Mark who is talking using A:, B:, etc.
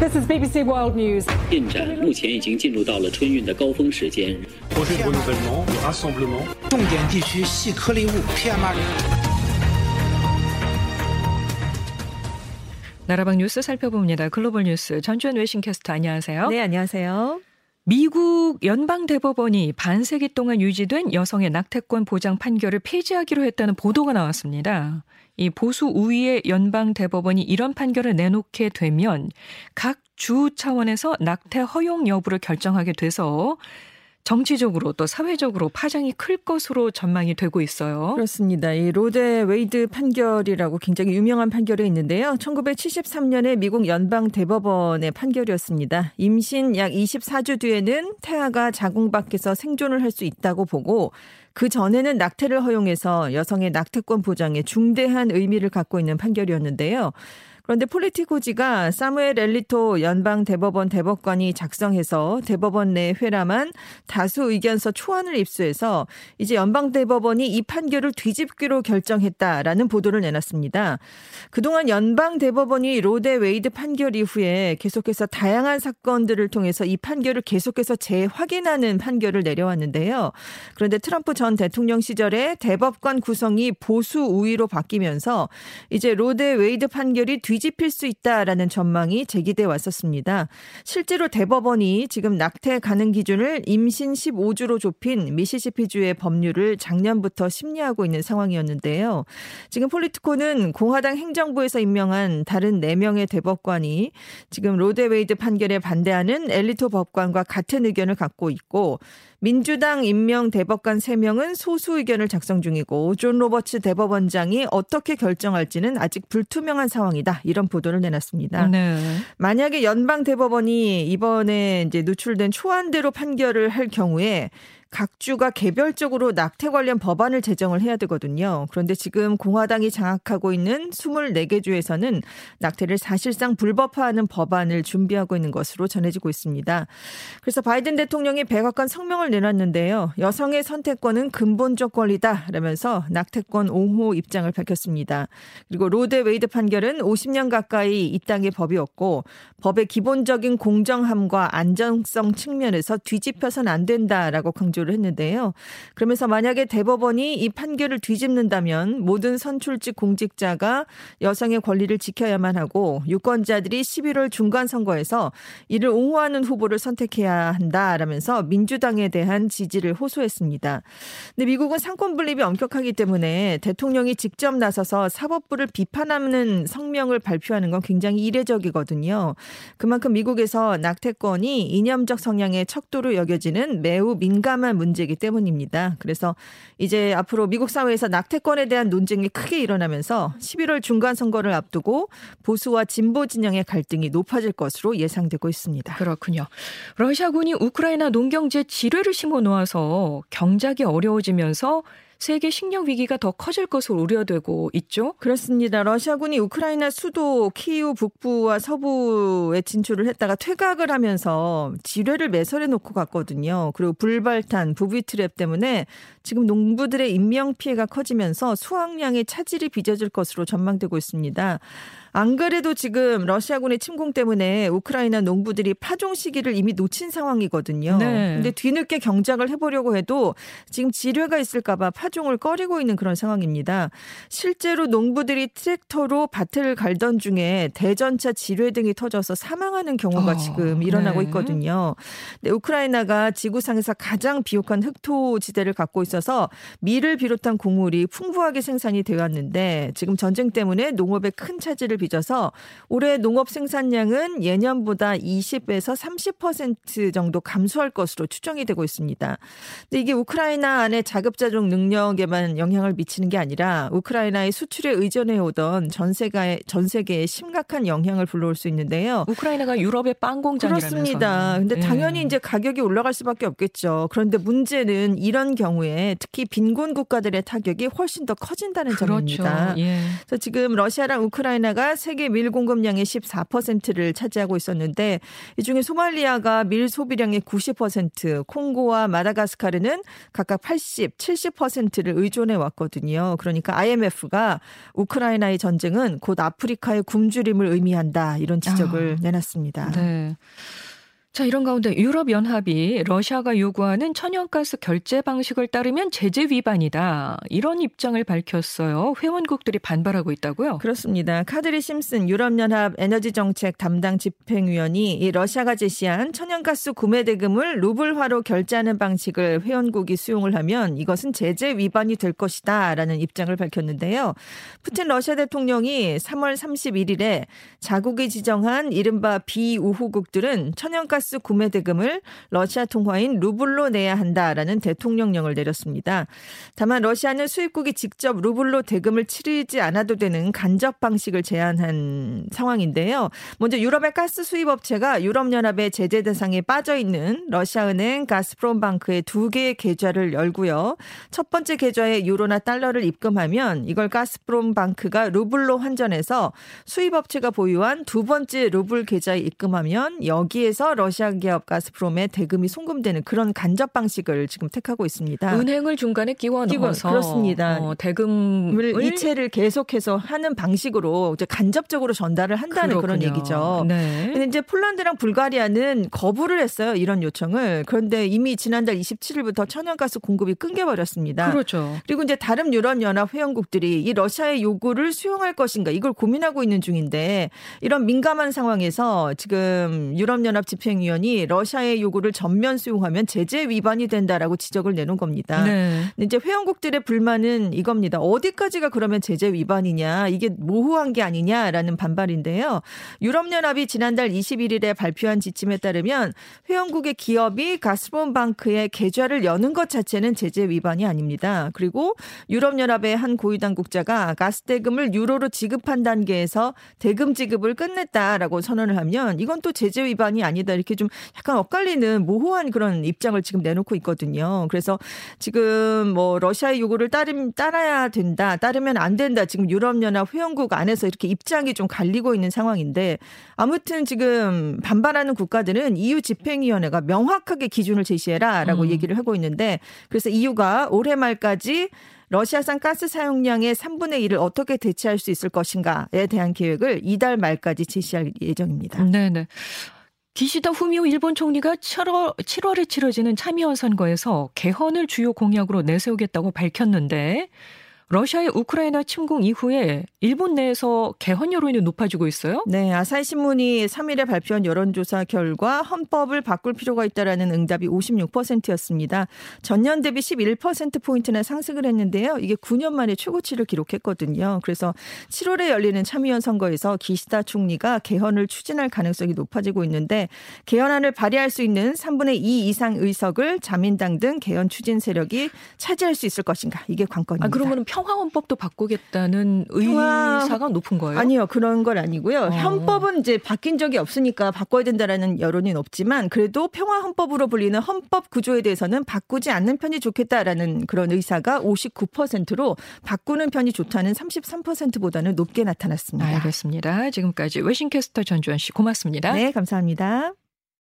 A: This is BBC World News.
B: 进展目前已经进入到了春运的高峰时间。
C: projet de renouvellement, de rassemblement.
D: 重点地区细颗粒物 PM2.5。
E: 나라방 뉴스 살펴봅니다. 글로벌 뉴스 전주현 외신캐스터 안녕하세요.
F: 네, 안녕하세요.
E: 미국 연방대법원이 반세기 동안 유지된 여성의 낙태권 보장 판결을 폐지하기로 했다는 보도가 나왔습니다. 이 보수 우위의 연방 대법원이 이런 판결을 내놓게 되면 각 주 차원에서 낙태 허용 여부를 결정하게 돼서 정치적으로 또 사회적으로 파장이 클 것으로 전망이 되고 있어요.
F: 그렇습니다. 이 로 대 웨이드 판결이라고 굉장히 유명한 판결이 있는데요. 1973년에 미국 연방 대법원의 판결이었습니다. 임신 약 24주 뒤에는 태아가 자궁 밖에서 생존을 할 수 있다고 보고 그 전에는 낙태를 허용해서 여성의 낙태권 보장에 중대한 의미를 갖고 있는 판결이었는데요. 그런데 폴리티코지가 사무엘 엘리토 연방 대법원 대법관이 작성해서 대법원 내 회람한 다수 의견서 초안을 입수해서 이제 연방 대법원이 이 판결을 뒤집기로 결정했다라는 보도를 내놨습니다. 그동안 연방 대법원이 로 대 웨이드 판결 이후에 계속해서 다양한 사건들을 통해서 이 판결을 계속해서 재확인하는 판결을 내려왔는데요. 그런데 트럼프 전 대통령 시절에 대법관 구성이 보수 우위로 바뀌면서 이제 로 대 웨이드 판결이 뒤 뒤집힐 수 있다라는 전망이 제기돼 왔었습니다. 실제로 대법원이 지금 낙태 가능 기준을 임신 15주로 좁힌 미시시피주의 법률을 작년부터 심리하고 있는 상황이었는데요. 지금 폴리티코는 공화당 행정부에서 임명한 다른 4명의 대법관이 지금 로 대 웨이드 판결에 반대하는 엘리토 법관과 같은 의견을 갖고 있고 민주당 임명 대법관 3명은 소수 의견을 작성 중이고 존 로버츠 대법원장이 어떻게 결정할지는 아직 불투명한 상황이다. 이런 보도를 내놨습니다.
E: 네.
F: 만약에 연방 대법원이 이번에 이제 노출된 초안대로 판결을 할 경우에 각 주가 개별적으로 낙태 관련 법안을 제정을 해야 되거든요. 그런데 지금 공화당이 장악하고 있는 24개 주에서는 낙태를 사실상 불법화하는 법안을 준비하고 있는 것으로 전해지고 있습니다. 그래서 바이든 대통령이 백악관 성명을 내놨는데요. 여성의 선택권은 근본적 권리다 라면서 낙태권 옹호 입장을 밝혔습니다. 그리고 로 대 웨이드 판결은 50년 가까이 이 땅의 법이었고 법의 기본적인 공정함과 안정성 측면에서 뒤집혀선 안 된다라고 강조 강조를 했는데요. 그러면서 만약에 대법원이 이 판결을 뒤집는다면 모든 선출직 공직자가 여성의 권리를 지켜야만 하고 유권자들이 11월 중간 선거에서 이를 옹호하는 후보를 선택해야 한다라면서 민주당에 대한 지지를 호소했습니다. 근데 미국은 상권 분립이 엄격하기 때문에 대통령이 직접 나서서 사법부를 비판하는 성명을 발표하는 건 굉장히 이례적이거든요. 그만큼 미국에서 낙태권이 이념적 성향의 척도로 여겨지는 매우 민감한 민감한 문제이기 때문입니다. 그래서 이제 앞으로 미국 사회에서 낙태권에 대한 논쟁이 크게 일어나면서 11월 중간 선거를 앞두고 보수와 진보 진영의 갈등이 높아질 것으로 예상되고 있습니다.
E: 그렇군요. 러시아군이 우크라이나 농경지에 지뢰를 심어 놓아서 경작이 어려워지면서 세계 식량 위기가 더 커질 것으로 우려되고 있죠.
F: 그렇습니다. 러시아군이 우크라이나 수도 키이우 북부와 서부에 진출을 했다가 퇴각을 하면서 지뢰를 매설해 놓고 갔거든요. 그리고 불발탄, 부비 트랩 때문에 지금 농부들의 인명 피해가 커지면서 수확량의 차질이 빚어질 것으로 전망되고 있습니다. 안 그래도 지금 러시아군의 침공 때문에 우크라이나 농부들이 파종 시기를 이미 놓친 상황이거든요.
E: 네.
F: 근데 뒤늦게 경작을 해보려고 해도 지금 지뢰가 있을까봐 파종을 꺼리고 있는 그런 상황입니다. 실제로 농부들이 트랙터로 밭을 갈던 중에 대전차 지뢰 등이 터져서 사망하는 경우가
E: 어,
F: 지금 일어나고
E: 네.
F: 있거든요. 근데 우크라이나가 지구상에서 가장 비옥한 흑토 지대를 갖고 있어 서 밀을 비롯한 곡물이 풍부하게 생산이 되었는데 지금 전쟁 때문에 농업에 큰 차질을 빚어서 올해 농업 생산량은 예년보다 20에서 30% 정도 감소할 것으로 추정이 되고 있습니다. 근데 이게 우크라이나 안에 자급자족 능력에만 영향을 미치는 게 아니라 우크라이나의 수출에 의존해 오던 전 세계 전 세계에 심각한 영향을 불러올 수 있는데요.
E: 우크라이나가 유럽의 빵 공장이라면서.
F: 그렇습니다. 근데 당연히 이제 가격이 올라갈 수밖에 없겠죠. 그런데 문제는 이런 경우에 때문에 특히 빈곤 국가들의 타격이 훨씬 더 커진다는
E: 그렇죠.
F: 점입니다.
E: 예.
F: 그래서 지금 러시아랑 우크라이나가 세계 밀 공급량의 14%를 차지하고 있었는데 이 중에 소말리아가 밀 소비량의 90%, 콩고와 마다가스카르는 각각 80, 70%를 의존해 왔거든요. 그러니까 IMF가 우크라이나의 전쟁은 곧 아프리카의 굶주림을 의미한다 이런 지적을
E: 아.
F: 내놨습니다.
E: 네. 자, 이런 가운데 유럽연합이 러시아가 요구하는 천연가스 결제 방식을 따르면 제재 위반이다. 이런 입장을 밝혔어요. 회원국들이 반발하고 있다고요?
F: 그렇습니다. 카드리 심슨 유럽연합 에너지 정책 담당 집행위원이 이 러시아가 제시한 천연가스 구매 대금을 루블화로 결제하는 방식을 회원국이 수용을 하면 이것은 제재 위반이 될 것이다 라는 입장을 밝혔는데요. 푸틴 러시아 대통령이 3월 31일에 자국이 지정한 이른바 비우후국들은 천연가스 구매 대금을 러시아 통화인 루블로 내야 한다라는 대통령령을 내렸습니다. 다만 러시아는 수입국이 직접 루블로 대금을 치르지 않아도 되는 간접 방식을 제한한 상황인데요. 먼저 유럽의 가스 수입 업체가 유럽 연합의 제재 대상에 빠져 있는 러시아 은행 가스프롬 방크에 두 개의 계좌를 열고요. 첫 번째 계좌에 유로나 달러를 입금하면 이걸 가스프롬 방크가 루블로 환전해서 수입 업체가 보유한 두 번째 루블 계좌에 입금하면 여기에서 러시아 기업 가스프롬에 대금이 송금되는 그런 간접 방식을 지금 택하고 있습니다.
E: 은행을 중간에 끼워 넣어서
F: 그렇습니다.
E: 어, 대금을
F: 을 이체를 계속해서 하는 방식으로 이제 간접적으로 전달을 한다는 그런
E: 그렇군요.
F: 얘기죠.
E: 네.
F: 근데 이제 폴란드랑 불가리아는 거부를 했어요. 이런 요청을. 그런데 이미 지난달 27일부터 천연가스 공급이 끊겨버렸습니다.
E: 그렇죠.
F: 그리고 이제 다른 유럽 연합 회원국들이 이 러시아의 요구를 수용할 것인가 이걸 고민하고 있는 중인데 이런 민감한 상황에서 지금 유럽 연합 집행 위원이 러시아의 요구를 전면 수용하면 제재 위반이 된다라고 지적을 내놓은 겁니다.
E: 네.
F: 이제 회원국들의 불만은 이겁니다. 어디까지가 그러면 제재 위반이냐, 이게 모호한 게 아니냐라는 반발인데요. 유럽연합이 지난달 21일에 발표한 지침에 따르면 회원국의 기업이 가스프롬방크에 계좌를 여는 것 자체는 제재 위반이 아닙니다. 그리고 유럽연합의 한 고위 당국자가 가스 대금을 유로로 지급한 단계에서 대금 지급을 끝냈다라고 선언을 하면 이건 또 제재 위반이 아니다 이렇게 좀 약간 엇갈리는 모호한 그런 입장을 지금 내놓고 있거든요. 그래서 지금 뭐 러시아의 요구를 따름 따라야 된다, 따르면 안 된다. 지금 유럽연합 회원국 안에서 이렇게 입장이 좀 갈리고 있는 상황인데 아무튼 지금 반발하는 국가들은 EU 집행위원회가 명확하게 기준을 제시해라라고
E: 음.
F: 얘기를 하고 있는데 그래서 EU가 올해 말까지 러시아산 가스 사용량의 3분의 1을 어떻게 대체할 수 있을 것인가에 대한 계획을 이달 말까지 제시할 예정입니다.
E: 네네. 기시다 후미오 일본 총리가 7월, 7월에 치러지는 참의원 선거에서 개헌을 주요 공약으로 내세우겠다고 밝혔는데 러시아의 우크라이나 침공 이후에 일본 내에서 개헌 여론이 높아지고 있어요.
F: 네, 아사히 신문이 3일에 발표한 여론조사 결과 헌법을 바꿀 필요가 있다라는 응답이 56%였습니다. 전년 대비 11% 포인트나 상승을 했는데요. 이게 9년 만에 최고치를 기록했거든요. 그래서 7월에 열리는 참의원 선거에서 기시다 총리가 개헌을 추진할 가능성이 높아지고 있는데 개헌안을 발의할 수 있는 3분의 2 이상 의석을 자민당 등 개헌 추진 세력이 차지할 수 있을 것인가? 이게 관건입니다.
E: 아, 그러면 평화헌법도 바꾸겠다는 의사가 높은 거예요?
F: 아니요, 그런 건 아니고요.
E: 어.
F: 헌법은 이제 바뀐 적이 없으니까 바꿔야 된다라는 여론이 높지만 그래도 평화 헌법으로 불리는 헌법 구조에 대해서는 바꾸지 않는 편이 좋겠다라는 그런 의사가 59%로 바꾸는 편이 좋다는 33%보다는 높게 나타났습니다.
E: 알겠습니다. 지금까지 외신캐스터 전주현 씨 고맙습니다.
F: 네, 감사합니다.